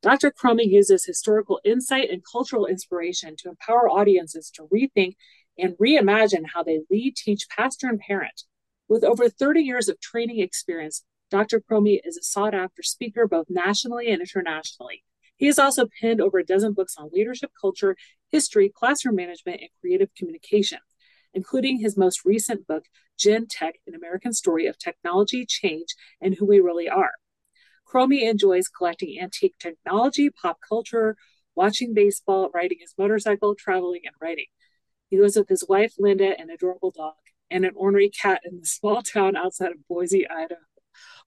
Dr. Chromey uses historical insight and cultural inspiration to empower audiences to rethink and reimagine how they lead, teach, pastor, and parent. With over 30 years of training experience, Dr. Chromey is a sought after speaker both nationally and internationally. He has also penned over a dozen books on leadership, culture, history, classroom management, and creative communication, including his most recent book, GenTech An American Story of Technology, Change, and Who We Really Are. Chromey enjoys collecting antique technology, pop culture, watching baseball, riding his motorcycle, traveling, and writing. He lives with his wife, Linda, an adorable dog, and an ornery cat in the small town outside of Boise, Idaho.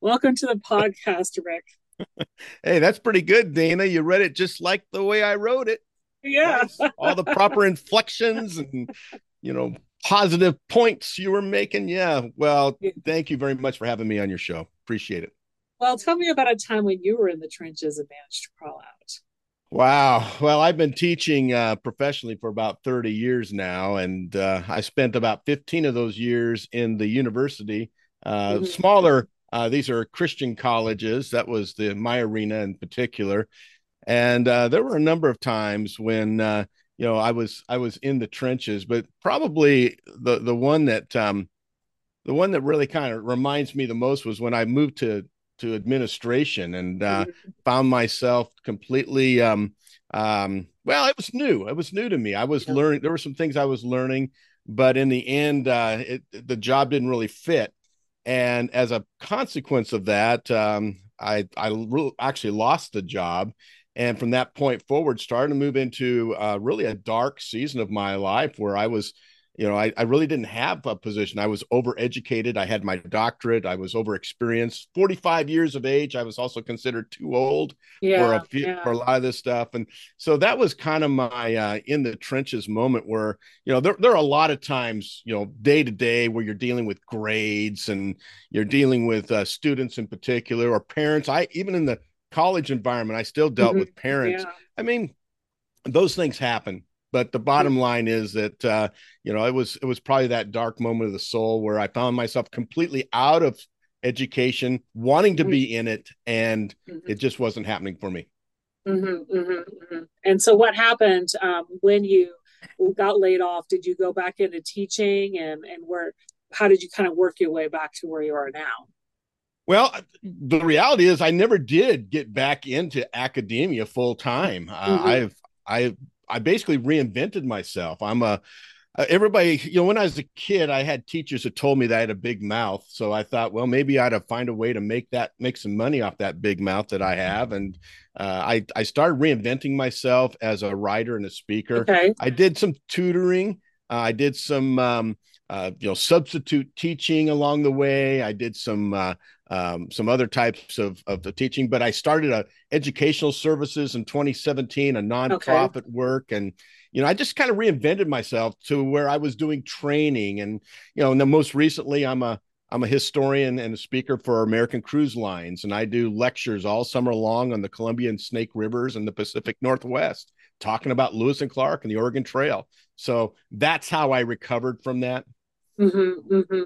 Welcome to the podcast, Rick. hey, that's pretty good, Dana. You read it just like the way I wrote it. Yeah. Nice. All the proper inflections and, you know, positive points you were making. Yeah. Well, thank you very much for having me on your show. Appreciate it. Well, tell me about a time when you were in the trenches and managed to crawl out. Wow. Well, I've been teaching uh, professionally for about 30 years now, and uh, I spent about 15 of those years in the university. Uh, mm-hmm. Smaller, uh, these are Christian colleges. That was the my arena in particular, and uh, there were a number of times when uh, you know I was I was in the trenches, but probably the the one that um, the one that really kind of reminds me the most was when I moved to to administration and uh, mm-hmm. found myself completely um, um, well it was new it was new to me i was yeah. learning there were some things i was learning but in the end uh, it, the job didn't really fit and as a consequence of that um, i i re- actually lost the job and from that point forward started to move into uh, really a dark season of my life where i was you know, I, I really didn't have a position. I was overeducated. I had my doctorate. I was overexperienced. 45 years of age. I was also considered too old yeah, for a few, yeah. for a lot of this stuff. And so that was kind of my uh, in the trenches moment where, you know, there, there are a lot of times, you know, day to day where you're dealing with grades and you're dealing with uh, students in particular or parents. I even in the college environment, I still dealt mm-hmm. with parents. Yeah. I mean, those things happen but the bottom line is that uh, you know it was it was probably that dark moment of the soul where I found myself completely out of education, wanting to be in it, and mm-hmm. it just wasn't happening for me. Mm-hmm, mm-hmm, mm-hmm. and so, what happened um, when you got laid off? Did you go back into teaching, and and where? How did you kind of work your way back to where you are now? Well, the reality is, I never did get back into academia full time. Uh, mm-hmm. I've I've I basically reinvented myself. I'm a uh, everybody, you know, when I was a kid, I had teachers that told me that I had a big mouth. So I thought, well, maybe I'd have find a way to make that make some money off that big mouth that I have. And uh, I I started reinventing myself as a writer and a speaker. Okay. I did some tutoring. Uh, I did some um, uh, you know substitute teaching along the way. I did some uh, um, some other types of of the teaching. But I started a educational services in 2017, a nonprofit okay. work, and you know I just kind of reinvented myself to where I was doing training, and you know, and then most recently I'm a I'm a historian and a speaker for American Cruise Lines, and I do lectures all summer long on the Columbia and Snake Rivers and the Pacific Northwest, talking about Lewis and Clark and the Oregon Trail. So that's how I recovered from that. Mm-hmm, mm-hmm.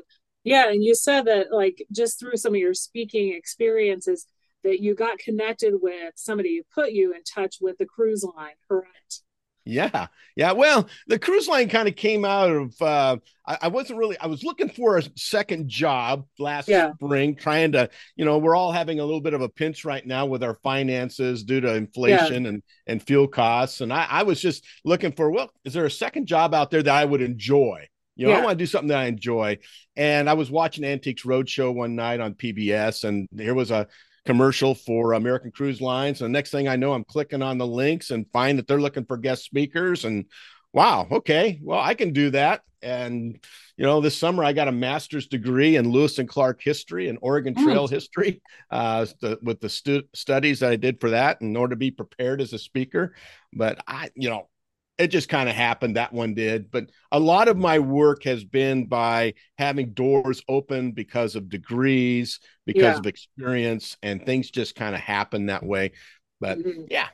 Yeah, and you said that like just through some of your speaking experiences that you got connected with somebody who put you in touch with the cruise line, correct? Yeah, yeah. Well, the cruise line kind of came out of. Uh, I, I, wasn't really. I was looking for a second job last yeah. spring, trying to. You know, we're all having a little bit of a pinch right now with our finances due to inflation yeah. and and fuel costs, and I, I was just looking for. Well, is there a second job out there that I would enjoy? You know, yeah. I want to do something that I enjoy. And I was watching Antiques Roadshow one night on PBS, and here was a commercial for American Cruise Lines. And the next thing I know, I'm clicking on the links and find that they're looking for guest speakers. And wow, okay, well, I can do that. And you know, this summer I got a master's degree in Lewis and Clark history and Oregon hmm. Trail mm. history, uh, the, with the stu- studies that I did for that in order to be prepared as a speaker. But I, you know, it just kind of happened that one did but a lot of my work has been by having doors open because of degrees because yeah. of experience and things just kind of happen that way but mm-hmm. yeah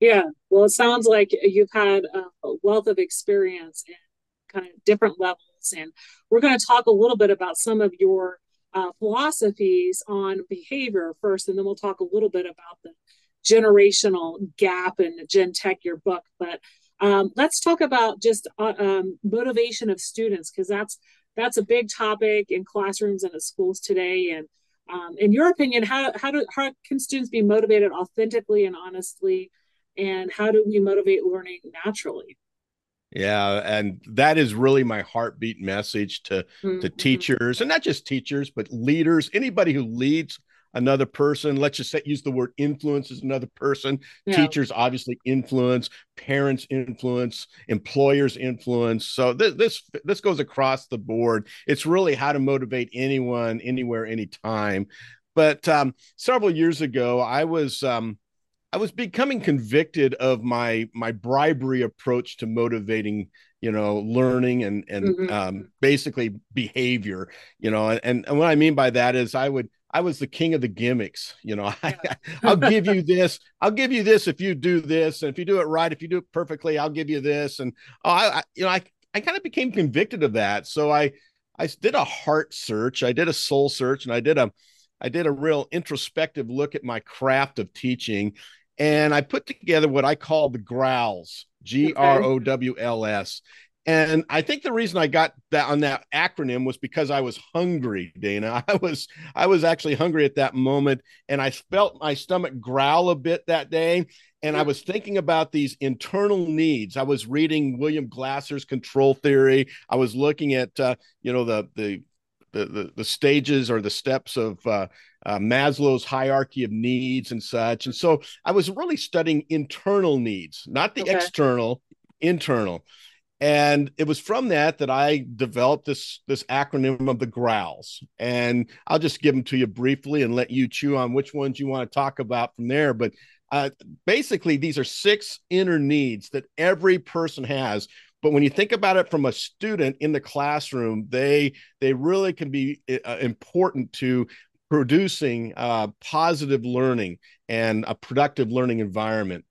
yeah well it sounds like you've had a wealth of experience in kind of different levels and we're going to talk a little bit about some of your uh, philosophies on behavior first and then we'll talk a little bit about the generational gap in GenTech, your book. But um, let's talk about just uh, um, motivation of students because that's that's a big topic in classrooms and at schools today. And um, in your opinion, how how do how can students be motivated authentically and honestly, and how do we motivate learning naturally? Yeah, and that is really my heartbeat message to mm-hmm. to teachers and not just teachers, but leaders, anybody who leads another person. Let's just say, use the word influence as another person. Yeah. Teachers obviously influence, parents influence, employers influence. So this this this goes across the board. It's really how to motivate anyone, anywhere, anytime. But um, several years ago, I was um, I was becoming convicted of my my bribery approach to motivating you know learning and and mm-hmm. um, basically behavior you know and, and what i mean by that is i would I was the king of the gimmicks. You know, I, I'll give you this. I'll give you this if you do this, and if you do it right, if you do it perfectly, I'll give you this. And oh, I, I you know, I I kind of became convicted of that. So I I did a heart search, I did a soul search, and I did a I did a real introspective look at my craft of teaching, and I put together what I call the growls, G R O W L S. And I think the reason I got that on that acronym was because I was hungry, Dana. I was I was actually hungry at that moment and I felt my stomach growl a bit that day and I was thinking about these internal needs. I was reading William Glasser's control theory. I was looking at uh, you know the the the, the, the stages or the steps of uh, uh, Maslow's hierarchy of needs and such. And so I was really studying internal needs, not the okay. external, internal and it was from that that i developed this this acronym of the growls. And i'll just give them to you briefly and let you chew on which ones you want to talk about from there. But uh, basically these are six inner needs that every person has. But when you think about it from a student in the classroom they they really can be uh, important to producing uh, positive learning and a productive learning environment.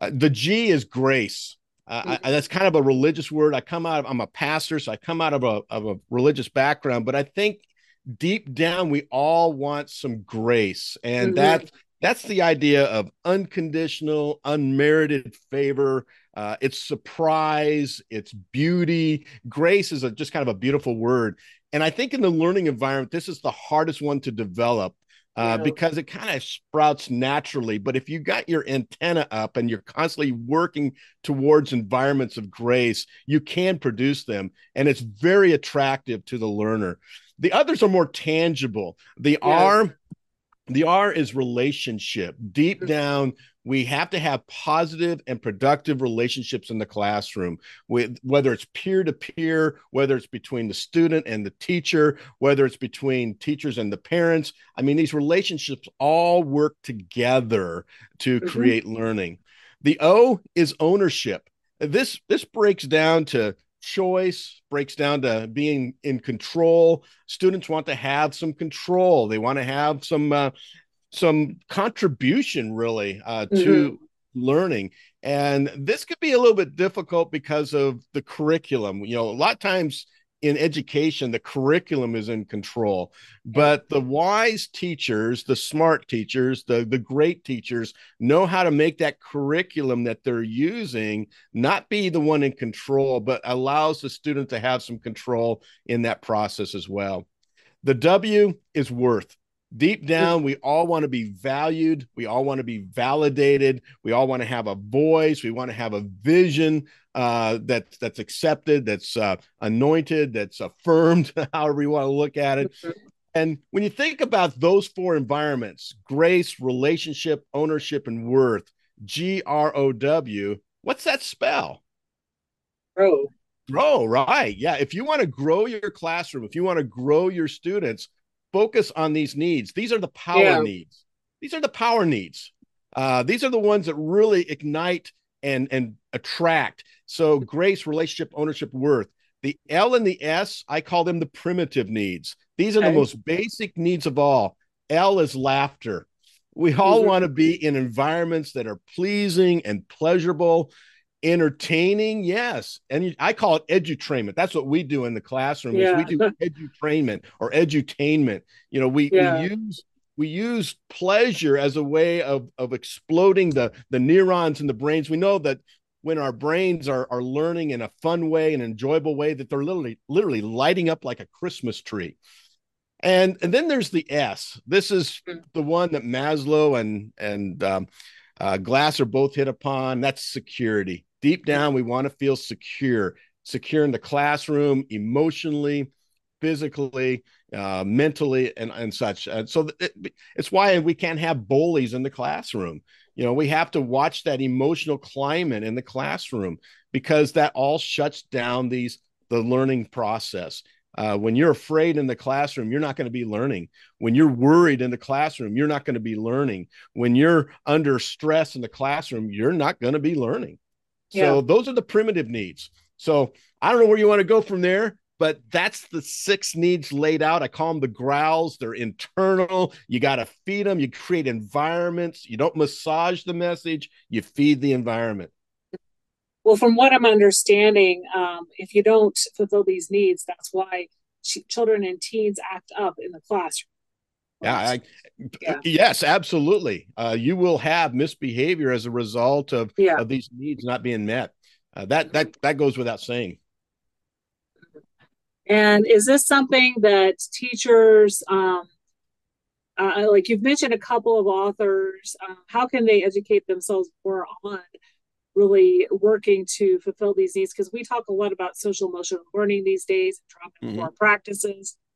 Uh, the g is grace uh, I, that's kind of a religious word. I come out of, I'm a pastor, so I come out of a, of a religious background, but I think deep down we all want some grace. And mm-hmm. that that's the idea of unconditional, unmerited favor. Uh, it's surprise, it's beauty. Grace is a, just kind of a beautiful word. And I think in the learning environment, this is the hardest one to develop uh, yeah. because it kind of sprouts naturally. But if you got your antenna up and you're constantly working towards environments of grace, you can produce them, and it's very attractive to the learner. The others are more tangible. The. R, the R is relationship. Deep mm. down, we have to have positive and productive relationships in the classroom with whether it's peer to peer whether it's between the student and the teacher whether it's between teachers and the parents. I mean these relationships all work together to mm-hmm. create learning. The o is ownership. This this breaks down to choice breaks down to being in control. Students want to have some control. They want to have some uh, some contribution really uh, to mm-hmm. learning. And this could be a little bit difficult because of the curriculum. You know a lot of times in education the curriculum is in control but the wise teachers the smart teachers the the great teachers know how to make that curriculum that they're using not be the one in control but allows the student to have some control in that process as well. The w is worth deep down we all want to be valued. We all want to be validated. We all want to have a voice. We want to have a vision uh, that's that's accepted that's uh, anointed that's affirmed however you want to look at it. And when you think about those four environments grace relationship ownership and worth g-r-o-w what's that spell? Grow. Grow right. Yeah if you want to grow your classroom if you want to grow your students focus on these needs. These are the power yeah. needs. These are the power needs. Uh, these are the ones that really ignite and and attract. So grace, relationship, ownership, worth. The L and the S, I call them the primitive needs. These are okay. the most basic needs of all. L is laughter. We all mm-hmm. want to be in environments that are pleasing and pleasurable, entertaining. Yes. And I call it edutrainment. That's what we do in the classroom yeah. is we do edutrainment or edutainment. You know, we, yeah. we use we use pleasure as a way of, of exploding the, the neurons in the brains. We know that when our brains are, are learning in a fun way, an enjoyable way, that they're literally literally lighting up like a Christmas tree. And and then there's the S. This is hmm. the one that Maslow and and um, uh, Glasser both hit upon. That's security. Deep down, we want to feel secure, secure in the classroom, emotionally, physically, uh, mentally, and and such. And so it, it's why we can't have bullies in the classroom. You know, we have to watch that emotional climate in the classroom because that all shuts down these the learning process. Uh, when you're afraid in the classroom, you're not going to be learning. When you're worried in the classroom, you're not going to be learning. When you're under stress in the classroom, you're not going to be learning. Yeah. So those are the primitive needs. So I don't know where you want to go from there, but that's the six needs laid out. I call them the growls. They're internal. You got to feed them. You create environments. You don't massage the message. You feed the environment. Well, from what I'm understanding, um, if you don't fulfill these needs, that's why ch- children and teens act up in the classroom. Yeah, I, yeah, yes, absolutely. Uh, you will have misbehavior as a result of, yeah. of these needs not being met. Uh, that that that goes without saying. And is this something that teachers, um, uh, like you've mentioned a couple of authors, uh, how can they educate themselves more on really working to fulfill these needs because we talk a lot about social emotional learning these days dropping mm-hmm. practices uh,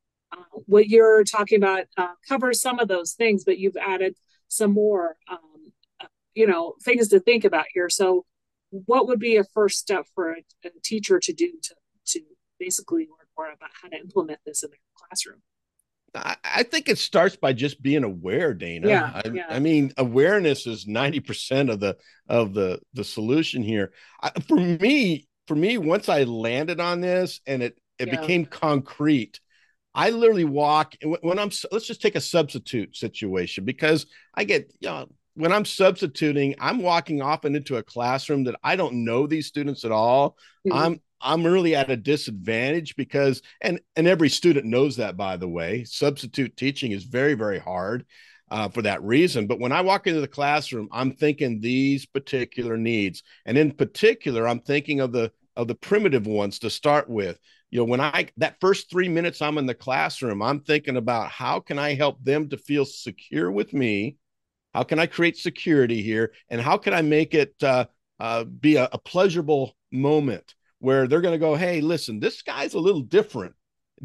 what you're talking about uh, covers some of those things but you've added some more um, uh, you know things to think about here so what would be a first step for a, a teacher to do to to basically learn more about how to implement this in their classroom I think it starts by just being aware, Dana. Yeah, I, yeah. I mean, awareness is ninety percent of the of the the solution here. I, for me, for me, once I landed on this and it it yeah. became concrete, I literally walk when I'm. Let's just take a substitute situation because I get you know when I'm substituting, I'm walking often into a classroom that I don't know these students at all. Mm-hmm. I'm I'm really at a disadvantage because and and every student knows that by the way. Substitute teaching is very very hard uh, for that reason. But when I walk into the classroom, I'm thinking these particular needs, and in particular, I'm thinking of the of the primitive ones to start with. You know, when I that first three minutes I'm in the classroom, I'm thinking about how can I help them to feel secure with me. How can I create security here, and how can I make it uh, uh, be a, a pleasurable moment? where they're going to go, hey, listen, this guy's a little different,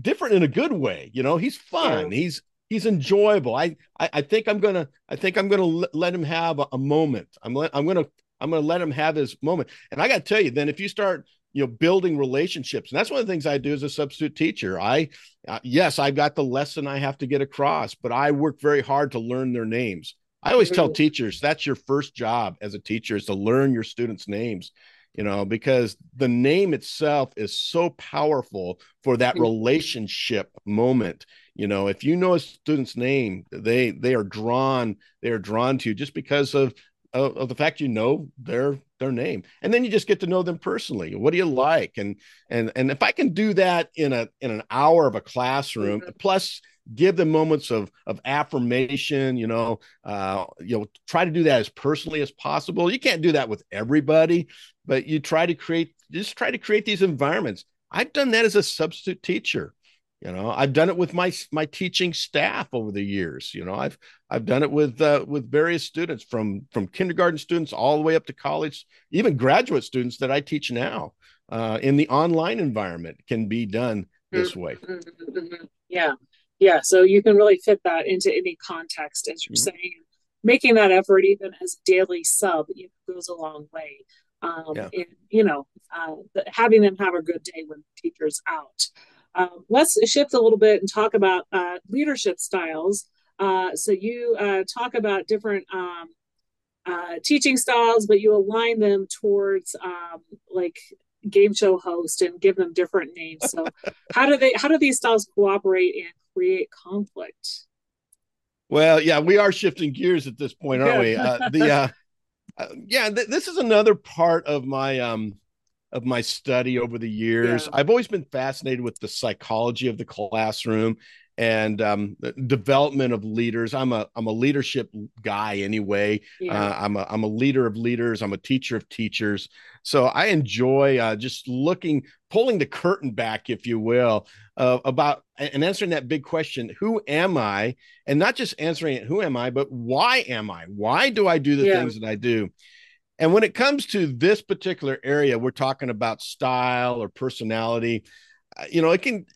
different in a good way. You know, he's fun. Yeah. He's he's enjoyable. I, I I think I'm gonna I think I'm gonna let him have a, a moment. I'm let, I'm gonna I'm gonna let him have his moment. And I got to tell you, then if you start you know building relationships and that's one of the things i do as a substitute teacher i uh, yes i've got the lesson i have to get across but i work very hard to learn their names i always tell mm-hmm. teachers that's your first job as a teacher is to learn your students names you know, because the name itself is so powerful for that mm-hmm. relationship moment. You know, if you know a student's name, they they are drawn, they are drawn to you just because of of, of the fact you know their their name. And then you just get to know them personally. What do you like? And and and if i can do that in a in an hour of a classroom mm-hmm. plus give them moments of of affirmation you know uh you know try to do that as personally as possible. You can't do that with everybody but you try to create just try to create these environments. I've done that as a substitute teacher you know i've done it with my my teaching staff over the years you know i've i've done it with uh, with various students from from kindergarten students all the way up to college even graduate students that i teach now uh, in the online environment can be done this way mm-hmm. yeah yeah so you can really fit that into any context as you're mm-hmm. saying making that effort even as a daily sub you know, goes a long way um, yeah. and you know uh, having them have a good day when the teacher's out um, let's shift a little bit and talk about uh, leadership styles uh, so you uh, talk about different um, uh, teaching styles, but you align them towards um, like game show host and give them different names. So how do they how do these styles cooperate and create conflict? Well, yeah, we are shifting gears at this point, aren't we? Uh, the uh, uh, yeah, th- this is another part of my um of my study over the years. Yeah. I've always been fascinated with the psychology of the classroom and um, development of leaders. I'm a I'm a leadership guy anyway. Yeah. Uh, I'm a I'm a leader of leaders. I'm a teacher of teachers. So I enjoy uh, just looking, pulling the curtain back, if you will, uh, about and answering that big question: Who am I? And not just answering it, who am I, but why am I? Why do I do the yeah. things that I do? And when it comes to this particular area, we're talking about style or personality. Uh, you know, it can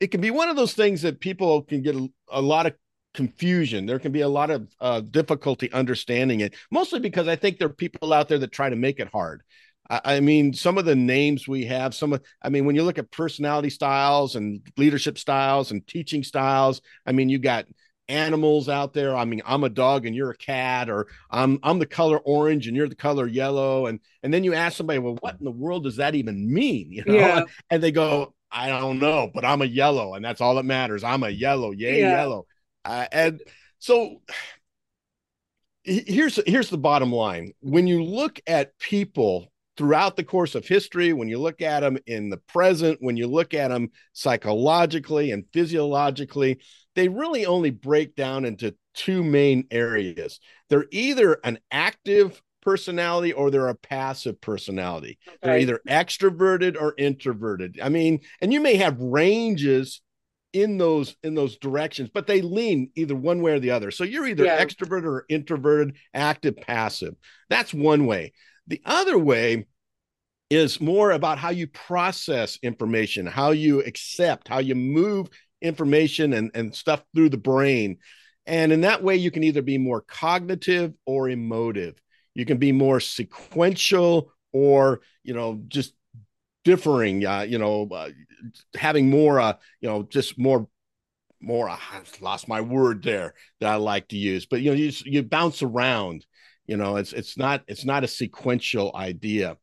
it can be one of those things that people can get a, a lot of confusion. There can be a lot of uh, difficulty understanding it, mostly because I think there are people out there that try to make it hard. I, I mean, some of the names we have, some of, I mean, when you look at personality styles and leadership styles and teaching styles, I mean, you got animals out there. I mean, I'm a dog and you're a cat, or I'm I'm the color orange and you're the color yellow, and and then you ask somebody, well, what in the world does that even mean? You know, yeah. and they go, I don't know, but I'm a yellow, and that's all that matters. I'm a yellow, yay, yeah. yellow. Uh, and so here's here's the bottom line. When you look at people throughout the course of history, when you look at them in the present, when you look at them psychologically and physiologically, they really only break down into two main areas. They're either an active personality or they're a passive personality. Okay. They're either extroverted or introverted. I mean, and you may have ranges in those in those directions, but they lean either one way or the other. So you're either yeah. extroverted or introverted, active, passive. That's one way. The other way is more about how you process information, how you accept, how you move information and, and stuff through the brain. And in that way, you can either be more cognitive or emotive. You can be more sequential or you know just differing uh, you know uh, having more uh, you know just more more i lost my word there that i like to use. But you know you, you bounce around you know it's it's not it's not a sequential idea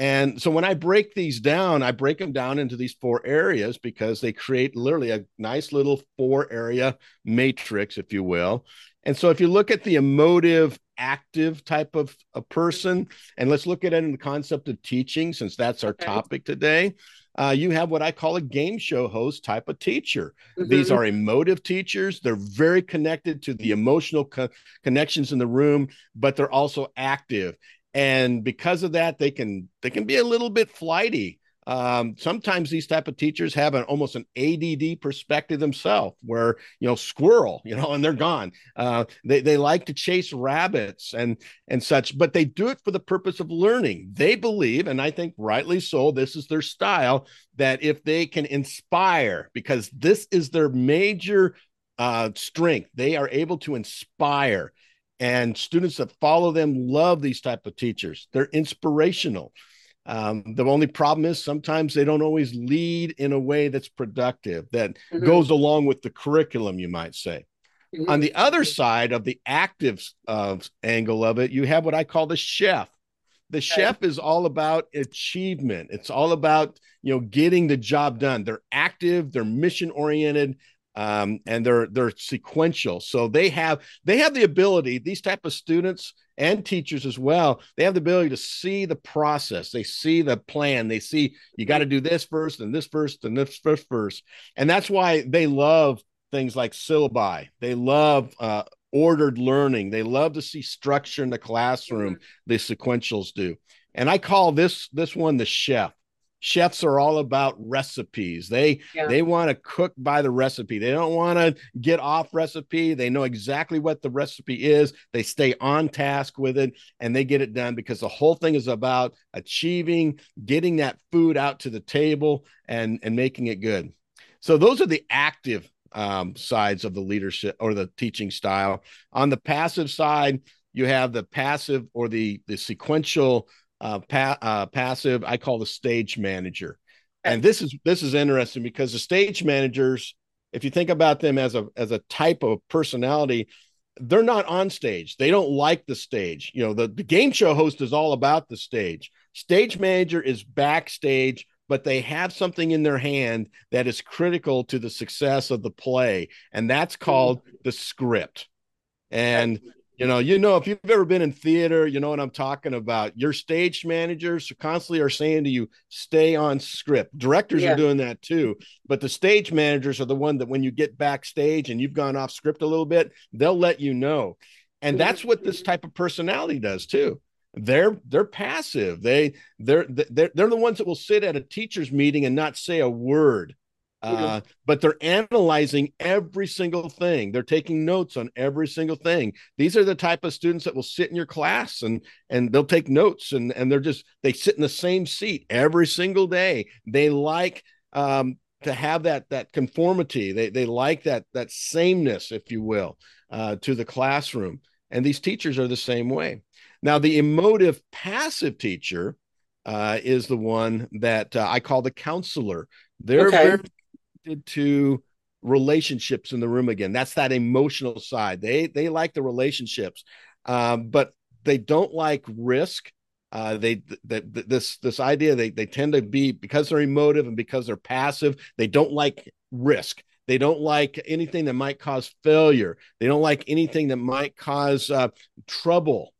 and so when I break these down, I break them down into these four areas because they create literally a nice little four area matrix, if you will. And so if you look at the emotive, active type of a person, and let's look at it in the concept of teaching, since that's our topic today. Uh, you have what I call a game show host type of teacher. Mm-hmm. These are emotive teachers. They're very connected to the emotional co- connections in the room, but they're also active. And because of that, they can they can be a little bit flighty um, sometimes these type of teachers have an almost an ADD perspective themselves, where you know squirrel, you know, and they're gone. Uh, they they like to chase rabbits and and such, but they do it for the purpose of learning. They believe, and I think rightly so, this is their style. That if they can inspire, because this is their major uh, strength, they are able to inspire and students that follow them love these type of teachers they're inspirational um, the only problem is sometimes they don't always lead in a way that's productive, that mm-hmm. goes along with the curriculum, you might say. Mm-hmm. On the other side of the active uh, angle of it, you have what I call the chef. The okay. chef is all about achievement. It's all about you know getting the job done. They're active, they're mission oriented, um, and they're they're sequential. So they have they have the ability. These type of students and teachers as well, they have the ability to see the process. They see the plan. They see you got to do this first and this first and this first first. And that's why they love things like syllabi. They love uh, ordered learning. They love to see structure in the classroom. Mm-hmm. The sequentials do. And I call this this one the chef chefs are all about recipes. They yeah. they want to cook by the recipe. They don't want to get off recipe. They know exactly what the recipe is. They stay on task with it and they get it done because the whole thing is about achieving getting that food out to the table and and making it good. So those are the active um, sides of the leadership or the teaching style. On the passive side you have the passive or the the sequential uh, pa- uh, passive. I call the stage manager, and this is this is interesting because the stage managers, if you think about them as a as a type of personality, they're not on stage. They don't like the stage. You know, the, the game show host is all about the stage. Stage manager is backstage, but they have something in their hand that is critical to the success of the play, and that's called the script. And you know, you know, if you've ever been in theater, you know what I'm talking about. Your stage managers constantly are saying to you, stay on script. Directors yeah. are doing that too. But the stage managers are the one that when you get backstage and you've gone off script a little bit, they'll let you know. And mm-hmm. that's what this type of personality does too. They're they're passive. They they're they're they're the ones that will sit at a teacher's meeting and not say a word uh, but they're analyzing every single thing. They're taking notes on every single thing. These are the type of students that will sit in your class and and they'll take notes and and they're just they sit in the same seat every single day. They like um, to have that that conformity. They they like that that sameness, if you will, uh, to the classroom. And these teachers are the same way. Now, the emotive passive teacher uh, is the one that uh, I call the counselor. They're okay. very to relationships in the room again. That's that emotional side. They they like the relationships, um, but they don't like risk. Uh, they that this this idea they they tend to be because they're emotive and because they're passive. They don't like risk. They don't like anything that might cause failure. They don't like anything that might cause uh, trouble.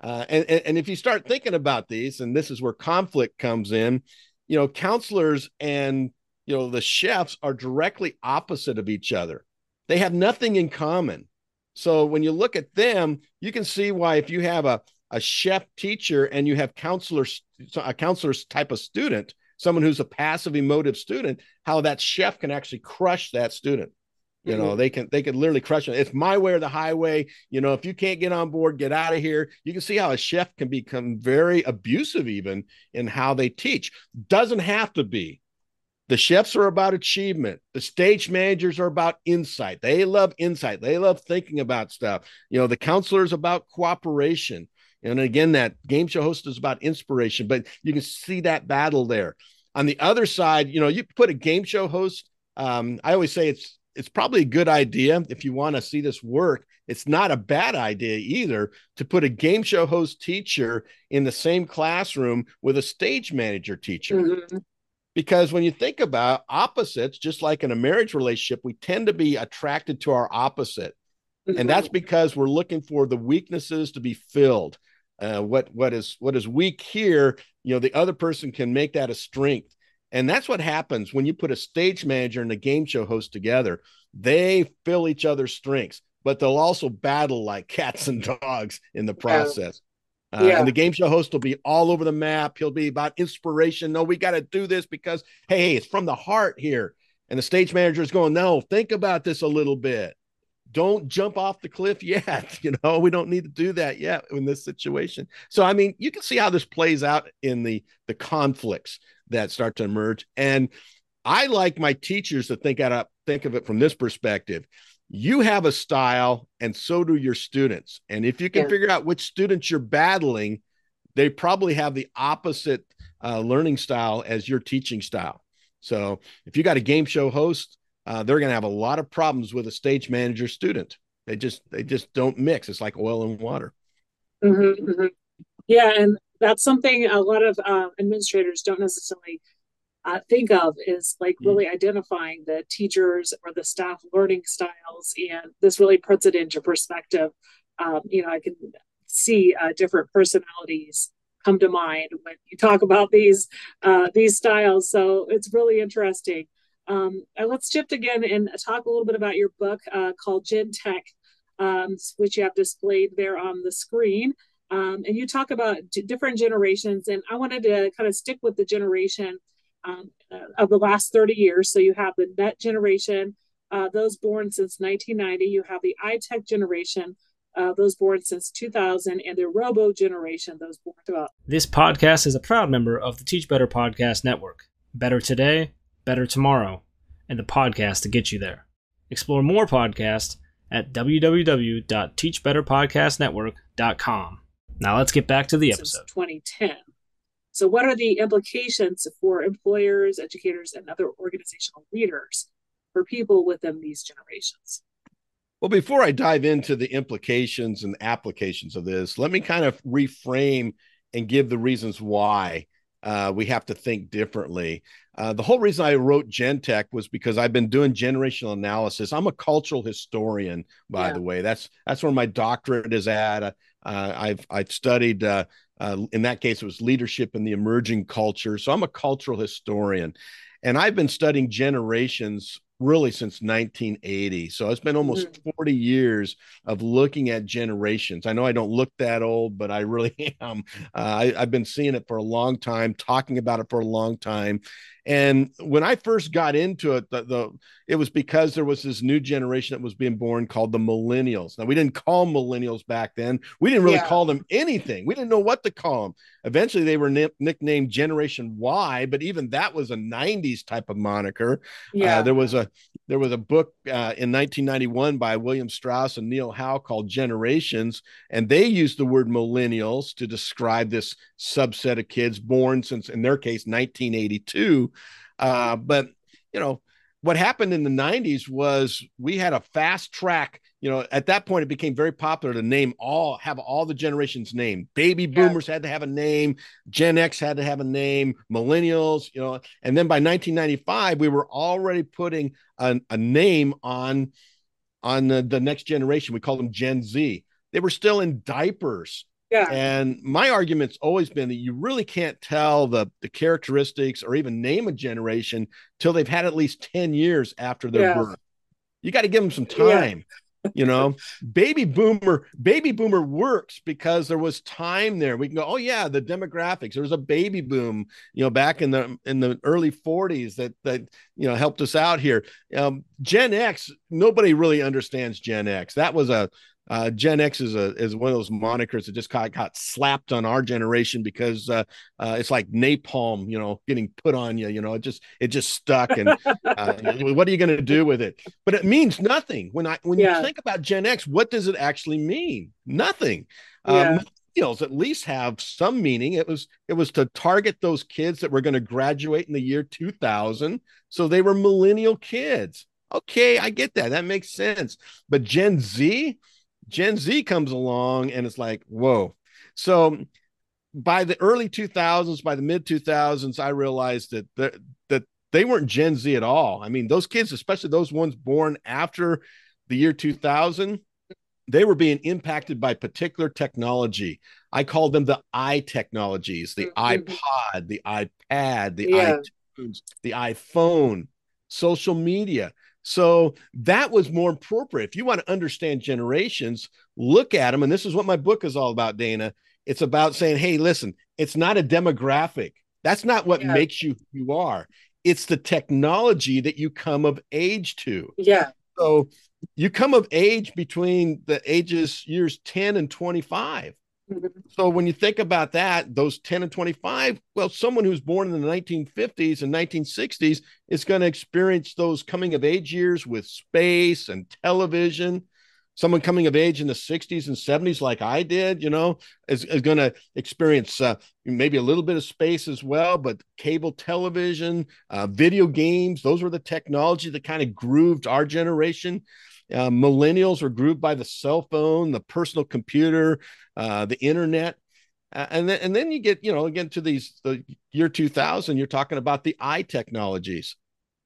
Uh, and and if you start thinking about these, and this is where conflict comes in, you know, counselors and you know the chefs are directly opposite of each other. They have nothing in common. So when you look at them you can see why if you have a, a chef teacher and you have counselors a counselor's type of student someone who's a passive emotive student how that chef can actually crush that student. You know mm-hmm. they can they can literally crush it it's my way or the highway. You know if you can't get on board get out of here. You can see how a chef can become very abusive even in how they teach. Doesn't have to be the chefs are about achievement. The stage managers are about insight. They love insight. They love thinking about stuff. You know, the counselor is about cooperation. And again, that game show host is about inspiration, but you can see that battle there. On the other side, you know, you put a game show host. Um, I always say it's it's probably a good idea if you want to see this work. It's not a bad idea either to put a game show host teacher in the same classroom with a stage manager teacher. Mm-hmm because when you think about opposites just like in a marriage relationship we tend to be attracted to our opposite. And that's mm-hmm. because we're looking for the weaknesses to be filled. Uh, what what is what is weak here you know the other person can make that a strength. And that's what happens when you put a stage manager and a game show host together. They fill each other's strengths but they'll also battle like cats and dogs in the process uh, yeah. And the game show host will be all over the map. He'll be about inspiration. No, we got to do this because, hey, it's from the heart here. And the stage manager is going, no, think about this a little bit. Don't jump off the cliff yet. You know, we don't need to do that yet in this situation. So, I mean, you can see how this plays out in the the conflicts that start to emerge. And I like my teachers to think out of think of it from this perspective you have a style and so do your students. And if you can yeah. figure out which students you're battling they probably have the opposite uh, learning style as your teaching style. So if you got a game show host uh, they're going to have a lot of problems with a stage manager student. They just they just don't mix. It's like oil and water. Mm-hmm, mm-hmm. yeah and that's something a lot of uh, administrators don't necessarily uh, think of is like mm. really identifying the teachers or the staff learning styles and this really puts it into perspective. Um, you know i can see uh, different personalities come to mind when you talk about these uh, these styles so it's really interesting. Um, let's shift again and talk a little bit about your book uh, called GenTech um, which you have displayed there on the screen. Um, and you talk about different generations and i wanted to kind of stick with the generation um, uh, of the last 30 years. So you have the net generation, uh, those born since 1990. You have the iTech generation, uh, those born since 2000, and the Robo generation, those born throughout. This podcast is a proud member of the Teach Better Podcast Network. Better today, better tomorrow, and the podcast to get you there. Explore more podcasts at www.teachbetterpodcastnetwork.com. Now let's get back to the episode. Since 2010. So, what are the implications for employers, educators, and other organizational leaders for people within these generations? Well, before I dive into the implications and applications of this, let me kind of reframe and give the reasons why uh, we have to think differently. Uh, the whole reason I wrote GenTech was because I've been doing generational analysis. I'm a cultural historian, by yeah. the way. That's that's where my doctorate is at. Uh, I've I've studied. Uh, uh, in that case, it was leadership in the emerging culture. So I'm a cultural historian, and I've been studying generations really since 1980. So it's been almost mm-hmm. 40 years of looking at generations. I know I don't look that old, but I really am. Uh, I, have been seeing it for a long time, talking about it for a long time. And when I first got into it, the, the, it was because there was this new generation that was being born called the millennials. Now we didn't call millennials back then. We didn't really yeah. call them anything. We didn't know what to call them. Eventually, they were nicknamed Generation Y, but even that was a '90s type of moniker. Uh, yeah, uh, there was a there was a book uh, in 1991 by William Strauss and Neil Howe called Generations, and they used the word millennials to describe this subset of kids born since, in their case, 1982. Uh, but you know, what happened in the 90s was we had a fast track you know at that point it became very popular to name all have all the generations name baby boomers yeah. had to have a name gen x had to have a name millennials you know and then by 1995 we were already putting a, a name on on the, the next generation. We call them gen z. They were still in diapers yeah. And my argument's always been that you really can't tell the the characteristics or even name a generation till they've had at least 10 years after their yeah. birth. You got to give them some time. Yeah. you know, baby boomer, baby boomer works because there was time there. We can go, oh yeah, the demographics. There was a baby boom, you know, back in the in the early 40s that that you know helped us out here. Um, Gen X, nobody really understands Gen X. That was a uh, Gen X is a is one of those monikers that just got, got slapped on our generation because uh, uh, it's like napalm, you know, getting put on you. You know, it just it just stuck. And uh, what are you going to do with it? But it means nothing when I when yeah. you think about Gen X. What does it actually mean? Nothing. Um, yeah. Um, millennials at least have some meaning. It was it was to target those kids that were going to graduate in the year 2000. So they were millennial kids. Okay, I get that. That makes sense. But Gen Z, Gen Z comes along and it's like, whoa. So by the early 2000s, by the mid 2000s, I realized that the, that they weren't Gen Z at all. I mean, those kids, especially those ones born after the year 2000, they were being impacted by particular technology. I call them the i technologies, the mm-hmm. iPod, the iPad, the yeah. iTunes, the iPhone, social media. So that was more appropriate. If you want to understand generations, look at them. And this is what my book is all about, Dana. It's about saying, hey, listen, it's not a demographic. That's not what yeah. makes you who you are. It's the technology that you come of age to. Yeah. So you come of age between the ages years 10 and 25. So when you think about that, those 10 and 25, well, someone who's born in the 1950s and 1960s is going to experience those coming of age years with space and television. Someone coming of age in the 60s and 70s, like I did, you know, is, is going to experience uh, maybe a little bit of space as well, but cable television, uh, video games, those were the technology that kind of grooved our generation. Uh, millennials were grouped by the cell phone, the personal computer, uh, the internet. Uh, and then and then you get you know again to these the year 2000 you're talking about the eye technologies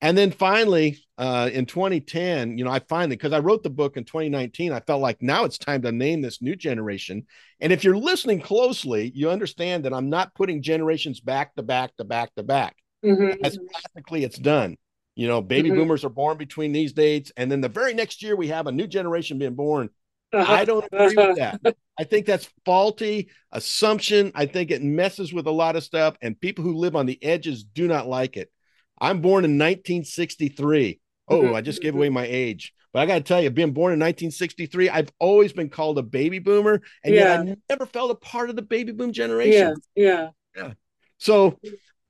and then finally uh, in 2010 you know i finally because i wrote the book in 2019 i felt like now it's time to name this new generation and if you're listening closely you understand that i'm not putting generations back to back to back to back mm-hmm. as practically it's done you know, baby mm-hmm. boomers are born between these dates, and then the very next year we have a new generation being born. Uh-huh. I don't agree with that. I think that's faulty assumption. I think it messes with a lot of stuff, and people who live on the edges do not like it. I'm born in 1963. Oh, mm-hmm. I just gave away my age. But I got to tell you, being born in 1963, I've always been called a baby boomer, and yeah. yet I never felt a part of the baby boom generation. Yeah, yeah, yeah. So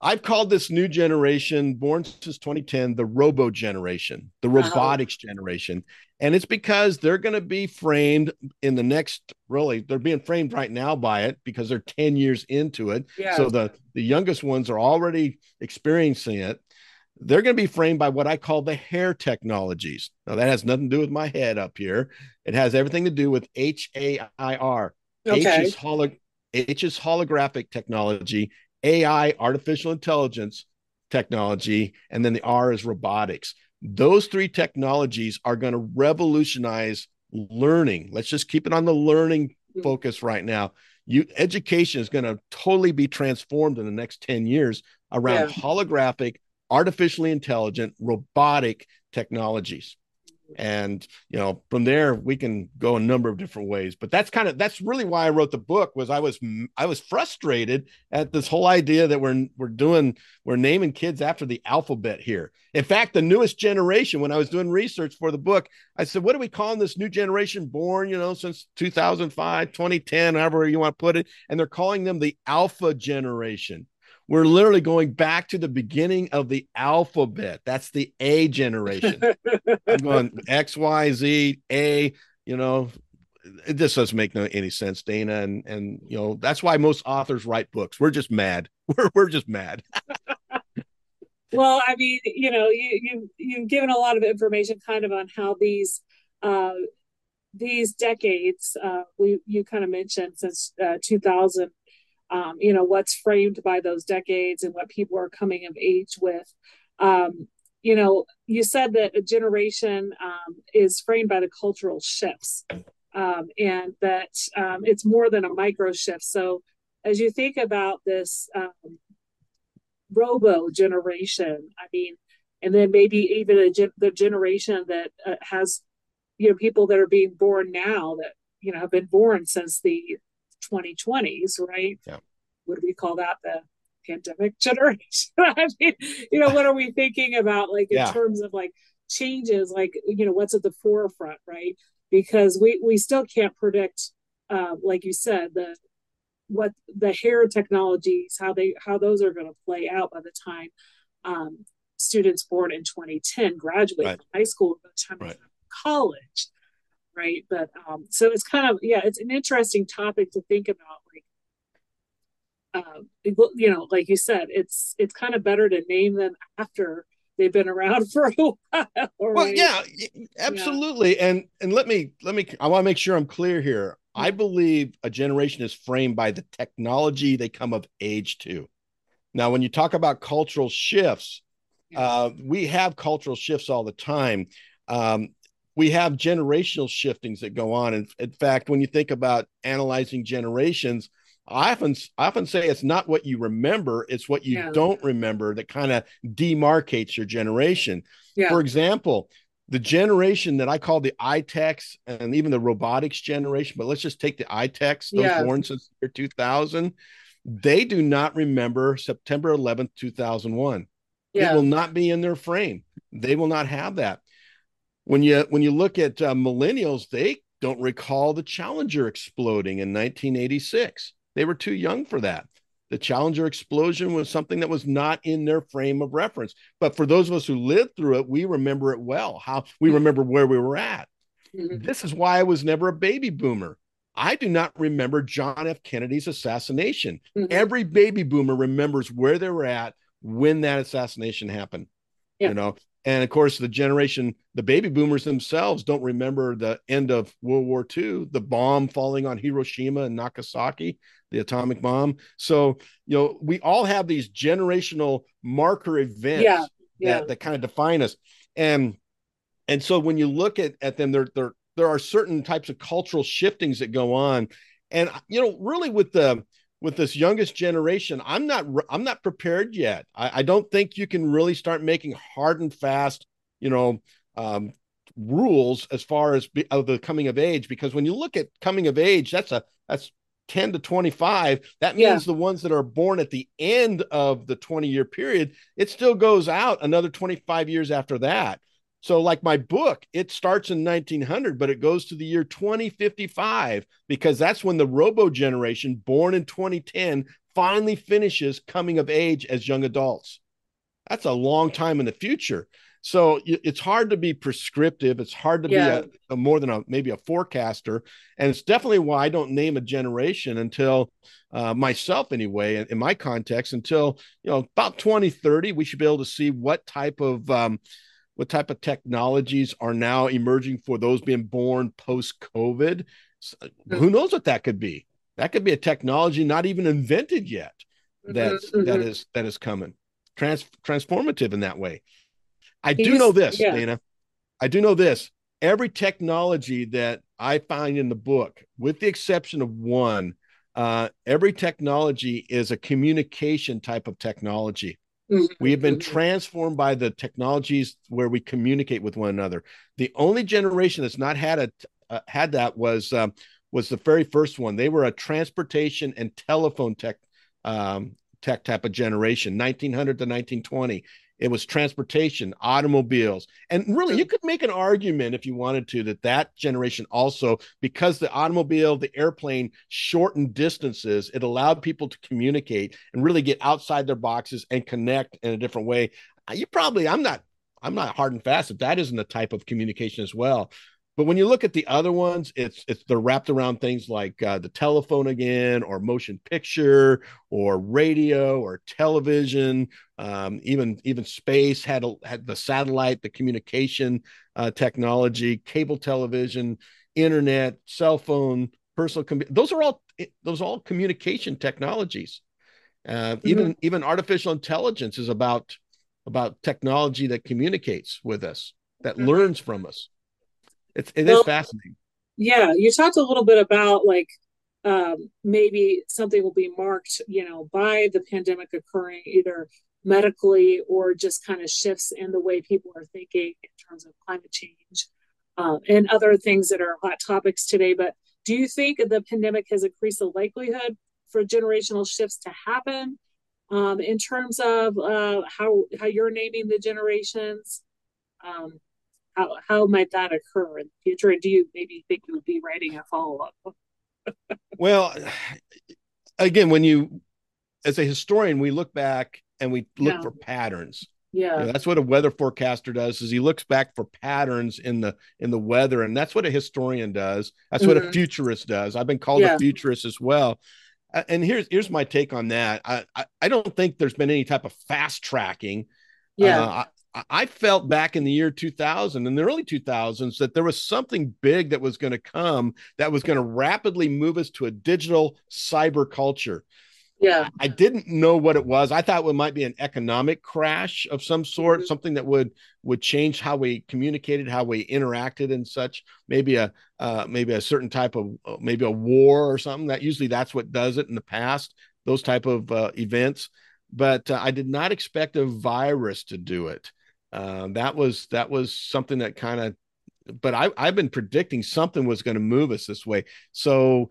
I've called this new generation, born since 2010, the robo generation, the robotics generation. And it's because they're going to be framed in the next, really, they're being framed right now by it because they're 10 years into it. Yeah. So the, the youngest ones are already experiencing it. they're going to be framed by what I call the hair technologies. Now, that has nothing to do with my head up here. It has everything to do with H A I R. Okay. H is, holo- H is holographic technology, AI, artificial intelligence technology, and then the R is robotics. Those three technologies are going to revolutionize learning. Let's just keep it on the learning Mm-hmm. focus right now. You education is going to totally be transformed in the next 10 years around Yeah. holographic, artificially intelligent, robotic technologies. And you know, from there we can go a number of different ways. But that's kind of that's really why I wrote the book was I was I was frustrated at this whole idea that we're we're doing we're naming kids after the alphabet here. In fact, the newest generation, when I was doing research for the book, I said, what are we calling this new generation born, you know, since 2005, 2010, however you want to put it? And they're calling them the alpha generation. We're literally going back to the beginning of the alphabet. That's the A generation. I'm going X, Y, Z, A, you know, it just doesn't make no, any sense, Dana. And, and, you know, that's why most authors write books. We're just mad. We're, we're just mad. Well, I mean, you know, you you you've given a lot of information kind of on how these uh, these decades uh, we you kind of mentioned since uh, 2000 um, you know what's framed by those decades and what people are coming of age with. Um, you know you said that a generation um, is framed by the cultural shifts um, and that um, it's more than a micro shift. So as you think about this um, robo generation i mean and then maybe even a the generation that uh, has you know people that are being born now that you know have been born since the 2020s right Yeah. do we call that the pandemic generation i mean you know what are we thinking about like in Yeah. terms of like changes like you know what's at the forefront right because we we still can't predict uh, like you said the what the hair technologies how they how those are going to play out by the time um, students born in 2010 graduate Right. from high school by the time Right. college right but um so it's kind of yeah it's an interesting topic to think about like will- you know like you said it's it's kind of better to name them after they've been around for a while Well, yeah, absolutely. And and let me let me I want to make sure I'm clear here. I believe a generation is framed by the technology they come of age to. Now, when you talk about cultural shifts, uh, we have cultural shifts all the time. Um, we have generational shiftings that go on. And in fact, when you think about analyzing generations, I often I often say it's not what you remember, it's what you Yeah. don't remember that kind of demarcates your generation. yeah For example, the generation that I call the iTechs and even the robotics generation, but let's just take the iTechs, those Yeah. born since the year 2000, they do not remember September 11th, 2001. yeah It will not be in their frame. They will not have that. When you when you look at uh, millennials, they don't recall the Challenger exploding in 1986. They were too young for that. The Challenger explosion was something that was not in their frame of reference. But for those of us who lived through it, we remember it well. How we remember where we were at. Mhm. This is why I was never a baby boomer. I do not remember John F. Kennedy's assassination. Mhm. Every baby boomer remembers where they were at when that assassination happened. Yeah. You know, and of course, the generation, the baby boomers themselves don't remember the end of World War II, the bomb falling on Hiroshima and Nagasaki, the atomic bomb. So, you know, we all have these generational marker events Yeah, yeah. that, that kind of define us. And and so when you look at, at them, there, there there are certain types of cultural shiftings that go on. And you know, really with the with this youngest generation, I'm not I'm not prepared yet. I, I don't think you can really start making hard and fast, you know, um, rules as far as be, of the coming of age. Because when you look at coming of age, that's a that's 10 to 25 that means Yeah. the ones that are born at the end of the 20 year period it still goes out another 25 years after that so like my book it starts in 1900 but it goes to the year 2055 because that's when the robo generation born in 2010 finally finishes coming of age as young adults that's a long time in the future So it's hard to be prescriptive. It's hard to yeah. be a, a, more than a maybe a forecaster, and it's definitely why I don't name a generation until uh, myself anyway. In, in, my context, until you know about 2030, we should be able to see what type of um, what type of technologies are now emerging for those being born post COVID. Mm-hmm. Who knows what that could be? That could be a technology not even invented yet. That's mm-hmm. that is that is coming. Trans transformative in that way. I do know this, yeah. Dana. I do know this. Every technology that I find in the book, with the exception of one, uh, every technology is a communication type of technology. Mm-hmm. We have been transformed by the technologies where we communicate with one another. The only generation that's not had a uh, had that was um, was the very first one. They were a transportation and telephone tech um, tech type of generation, 1900 to 1920 it was transportation automobiles and really you could make an argument if you wanted to that that generation also because the automobile the airplane shortened distances it allowed people to communicate and really get outside their boxes and connect in a different way. You probably i'm not i'm not hard and fast that that isn't a type of communication as well but when you look at the other ones, it's it's they're wrapped around things like uh, the telephone again, or motion picture, or radio, or television. Um, even even space had a, had the satellite, the communication uh, technology, cable television, internet, cell phone, personal. Com- those are all those are all communication technologies. Uh, mm-hmm. Even even artificial intelligence is about about technology that communicates with us, that mm-hmm. learns from us. It's it well, is fascinating. Yeah, you talked a little bit about like um, maybe something will be marked, you know, by the pandemic occurring either medically or just kind of shifts in the way people are thinking in terms of climate change um, and other things that are hot topics today. But do you think the pandemic has increased the likelihood for generational shifts to happen um, in terms of uh, how how you're naming the generations? Um, how how might that occur in the future? And do you maybe think you would be writing a follow up? well, again, when you as a historian, we look back and we look yeah. for patterns. Yeah. You know, that's what a weather forecaster does is he looks back for patterns in the in the weather and that's what a historian does. That's mm-hmm. what a mm-hmm. futurist does. I've been called yeah. a futurist as well. And here's here's my take on that. I, I, I don't think there's been any type of fast tracking. Yeah. Uh, I felt back in the year 2000, in the early 2000s, that there was something big that was going to come that was going to rapidly move us to a digital cyber culture. Yeah. I didn't know what it was. I thought it might be an economic crash of some sort, mm-hmm. something that would would change how we communicated, how we interacted, and such. Maybe a uh, maybe a certain type of uh, maybe a war or something. That usually that's what does it in the past. Those type of uh, events, but uh, I did not expect a virus to do it. Uh, that was that was something that kind of but I, i've been predicting something was going to move us this way. So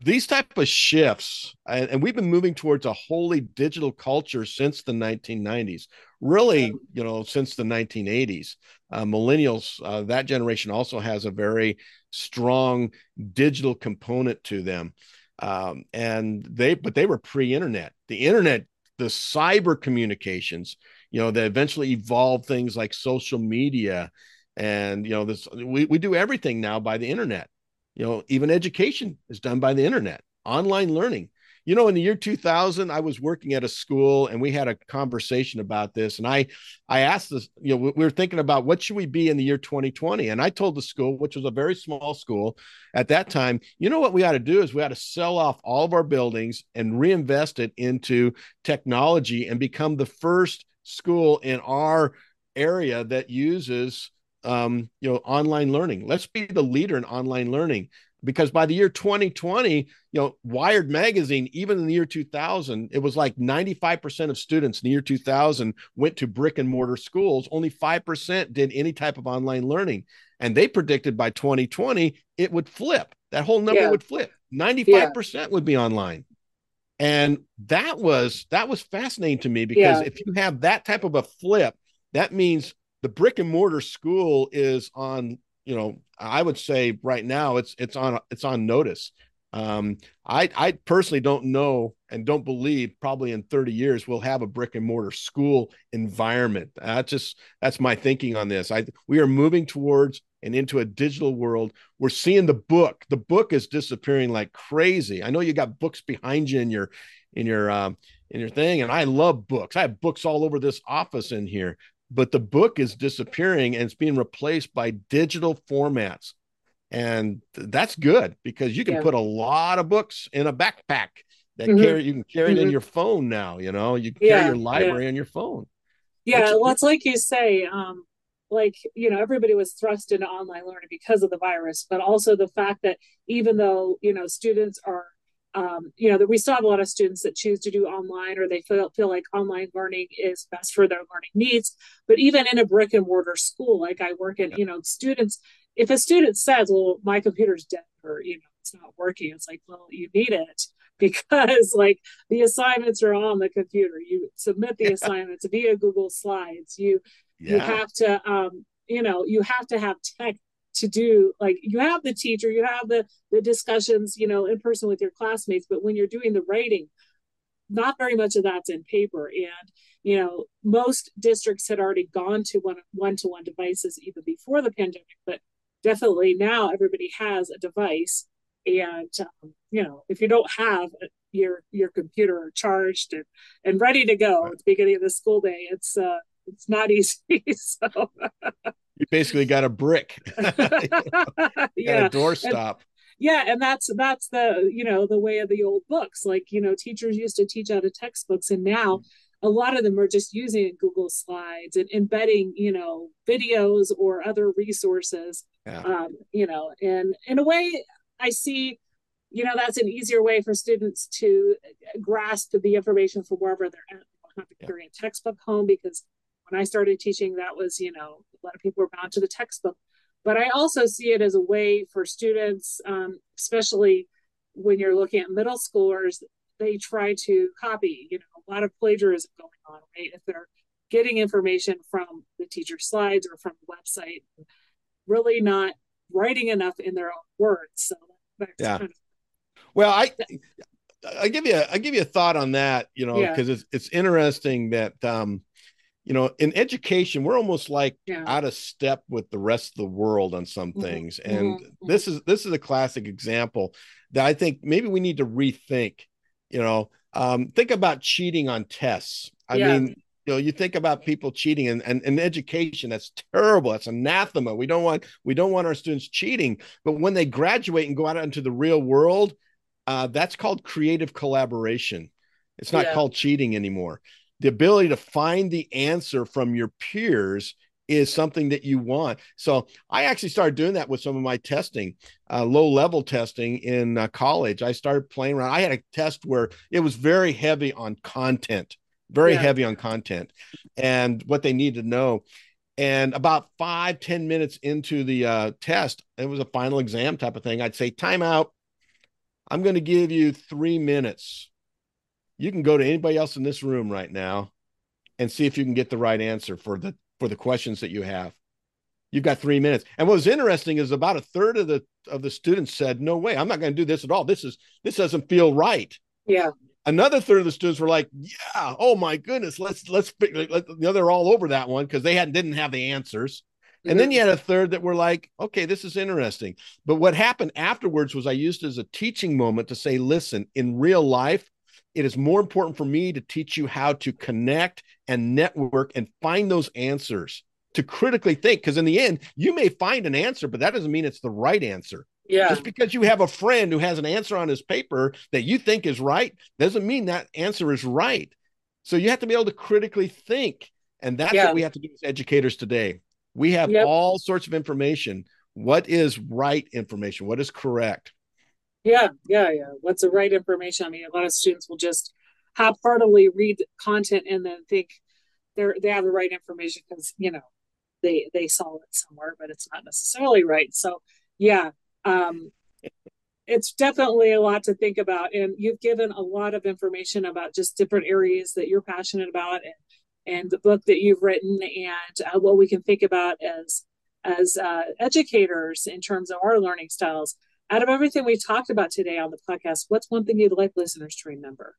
these type of shifts and, and, we've been moving towards a wholly digital culture since the 1990s really you know since the 1980s uh, millennials uh, that generation also has a very strong digital component to them. Um, and they but they were pre-internet. The internet the cyber communications you know, that eventually evolved things like social media. And, you know, this, we, we do everything now by the internet. You know, even education is done by the internet, online learning. You know, in the year 2000, I was working at a school and we had a conversation about this. And I, I asked this, you know, we were thinking about what should we be in the year 2020. And I told the school, which was a very small school at that time, you know, what we ought to do is we ought to sell off all of our buildings and reinvest it into technology and become the first school in our area that uses um, you know online learning. Let's be the leader in online learning because by the year 2020 you know wired magazine even in the year 2000 it was like 95% of students in the year 2000 went to brick and mortar schools. Only 5% did any type of online learning. And they predicted by 2020 it would flip. That whole number yeah. would flip. 95% yeah. would be online and that was that was fascinating to me because yeah. if you have that type of a flip that means the brick and mortar school is on you know i would say right now it's it's on it's on notice Um, I, I personally don't know and don't believe probably in 30 years we'll have a brick and mortar school environment. That's just that's my thinking on this. I we are moving towards and into a digital world. We're seeing the book. The book is disappearing like crazy. I know you got books behind you in your in your um, in your thing, and I love books. I have books all over this office in here, but the book is disappearing and it's being replaced by digital formats and that's good because you can yeah. put a lot of books in a backpack that mm-hmm. carry you can carry mm-hmm. it in mm-hmm. your phone now you know you can yeah, carry your library yeah. on your phone yeah well it's like you say um like you know everybody was thrust into online learning because of the virus but also the fact that even though you know students are um, you know that we still have a lot of students that choose to do online or they feel, feel like online learning is best for their learning needs but even in a brick and mortar school like i work in you know students if a student says, well, my computer's dead or, you know, it's not working, it's like, well, you need it because like the assignments are on the computer. You submit the yeah. assignments via Google Slides. You yeah. you have to um, you know, you have to have tech to do like you have the teacher, you have the the discussions, you know, in person with your classmates, but when you're doing the writing, not very much of that's in paper. And you know, most districts had already gone to one one to one devices even before the pandemic, but definitely now everybody has a device and um, you know if you don't have your your computer charged and, and ready to go at the beginning of the school day it's uh it's not easy so you basically got a brick yeah a doorstop and, yeah and that's that's the you know the way of the old books like you know teachers used to teach out of textbooks and now a lot of them are just using Google Slides and embedding, you know, videos or other resources. Yeah. Um, you know, and in a way, I see, you know, that's an easier way for students to grasp the information from wherever they're at. They don't have to carry a textbook home because when I started teaching, that was, you know, a lot of people were bound to the textbook. But I also see it as a way for students, um, especially when you're looking at middle schoolers, they try to copy, you know, a lot of plagiarism going on, right? If they're getting information from the teacher's slides or from the website, really not writing enough in their own words. So yeah. Kind of, well, I I give you a, I give you a thought on that, you know, because yeah. it's it's interesting that um, you know, in education, we're almost like yeah. out of step with the rest of the world on some mm-hmm. things. Mm-hmm. And mm-hmm. this is this is a classic example that I think maybe we need to rethink. You know, um, think about cheating on tests. I yeah. mean, you know, you think about people cheating and, and, and education, that's terrible. That's anathema. We don't want we don't want our students cheating. But when they graduate and go out into the real world, uh, that's called creative collaboration. It's not yeah. called cheating anymore. The ability to find the answer from your peers is something that you want. So I actually started doing that with some of my testing, uh, low level testing in uh, college. I started playing around. I had a test where it was very heavy on content, very yeah. heavy on content and what they need to know. And about five ten minutes into the uh, test, it was a final exam type of thing. I'd say, time out. I'm going to give you three minutes. You can go to anybody else in this room right now and see if you can get the right answer for the for the questions that you have. You've got three minutes. And what was interesting is about a third of the of the students said, "No way, I'm not going to do this at all. This is this doesn't feel right." Yeah. Another third of the students were like, "Yeah, oh my goodness, let's let's." Let, you know, they're all over that one because they hadn't didn't have the answers. Mm-hmm. And then you had a third that were like, "Okay, this is interesting." But what happened afterwards was I used as a teaching moment to say, "Listen, in real life, it is more important for me to teach you how to connect and network and find those answers to critically think. Because in the end, you may find an answer, but that doesn't mean it's the right answer. Yeah. Just because you have a friend who has an answer on his paper that you think is right doesn't mean that answer is right. So you have to be able to critically think. And that's yeah. what we have to do as educators today. We have yep. all sorts of information. What is right information? What is correct? Yeah, yeah, yeah. What's the right information? I mean, a lot of students will just half-heartedly read content and then think they're they have the right information because you know they they saw it somewhere, but it's not necessarily right. So yeah, um, it's definitely a lot to think about, and you've given a lot of information about just different areas that you're passionate about, and and the book that you've written, and uh, what we can think about as as uh, educators in terms of our learning styles Out of everything we talked about today on the podcast, what's one thing you'd like listeners to remember?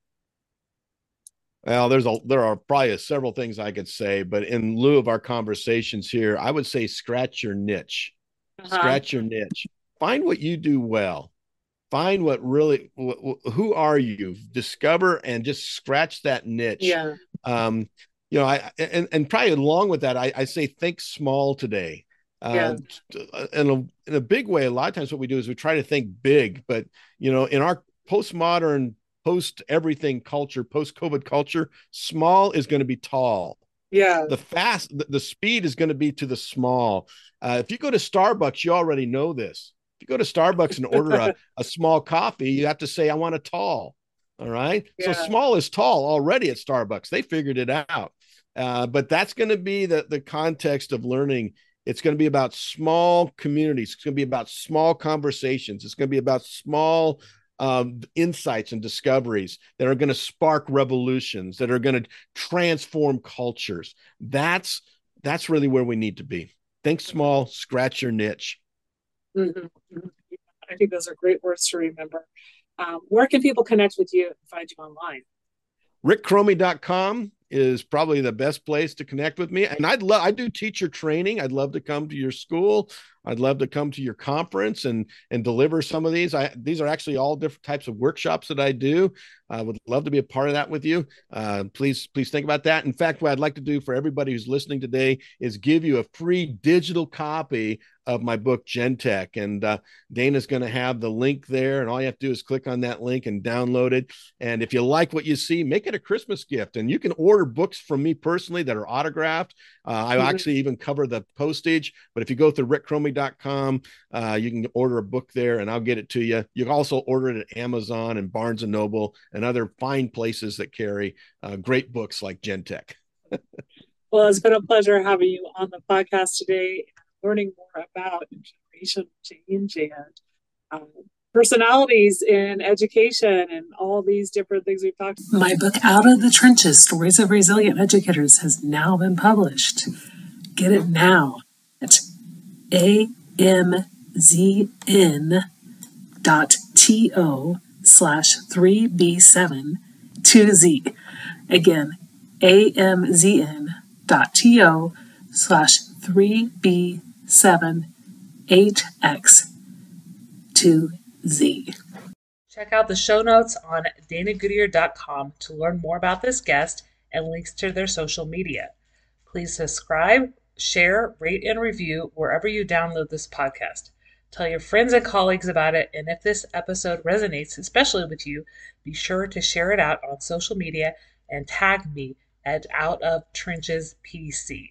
Well, there's a there are probably several things I could say, but in lieu of our conversations here, I would say scratch your niche. Uh-huh. Scratch your niche. Find what you do well. Find what really wh- who are you? Discover and just scratch that niche. Yeah. Um, you know, I and and probably along with that, I, I say think small today. Yeah. Uh, in a in a big way, a lot of times what we do is we try to think big, but you know, in our postmodern post everything culture, post COVID culture, small is going to be tall. Yeah. The fast, the, the speed is going to be to the small. Uh, if you go to Starbucks, you already know this. If you go to Starbucks and order a, a small coffee, you have to say, I want a tall. All right. Yeah. So small is tall already at Starbucks. They figured it out. Uh, but that's going to be the, the context of learning. It's going to be about small communities. It's going to be about small conversations. It's going to be about small um, insights and discoveries that are going to spark revolutions that are going to transform cultures that's that's really where we need to be think small scratch your niche mm-hmm. mm-hmm. i think those are great words to remember um, where can people connect with you and find you online rickchromey.com is probably the best place to connect with me. And I'd love, I do teacher training. I'd love to come to your school. I'd love to come to your conference and and deliver some of these. I these are actually all different types of workshops that I do. I would love to be a part of that with you. Uh, please please think about that. In fact, what I'd like to do for everybody who's listening today is give you a free digital copy of my book GenTech, and uh, Dana's going to have the link there, and all you have to do is click on that link and download it. And if you like what you see, make it a Christmas gift, and you can order books from me personally that are autographed. Uh, I mm-hmm. actually even cover the postage, but if you go through rickchromey book.com. Uh, you can order a book there and I'll get it to you. You can also order it at Amazon and Barnes and Noble and other fine places that carry uh, great books like GenTech. well, it's been a pleasure having you on the podcast today, learning more about generation change and um, personalities in education and all these different things we've talked about. My book, Out of the Trenches Stories of Resilient Educators, has now been published. Get it now at amzn dot to slash 3b7 2z. Again, amzn dot to slash 3b7 8x 2z. Check out the show notes on danagoodier.com to learn more about this guest and links to their social media. Please subscribe, share, rate, and review wherever you download this podcast. Tell your friends and colleagues about it, and if this episode resonates, especially with you, be sure to share it out on social media and tag me at Out of Trenches PC.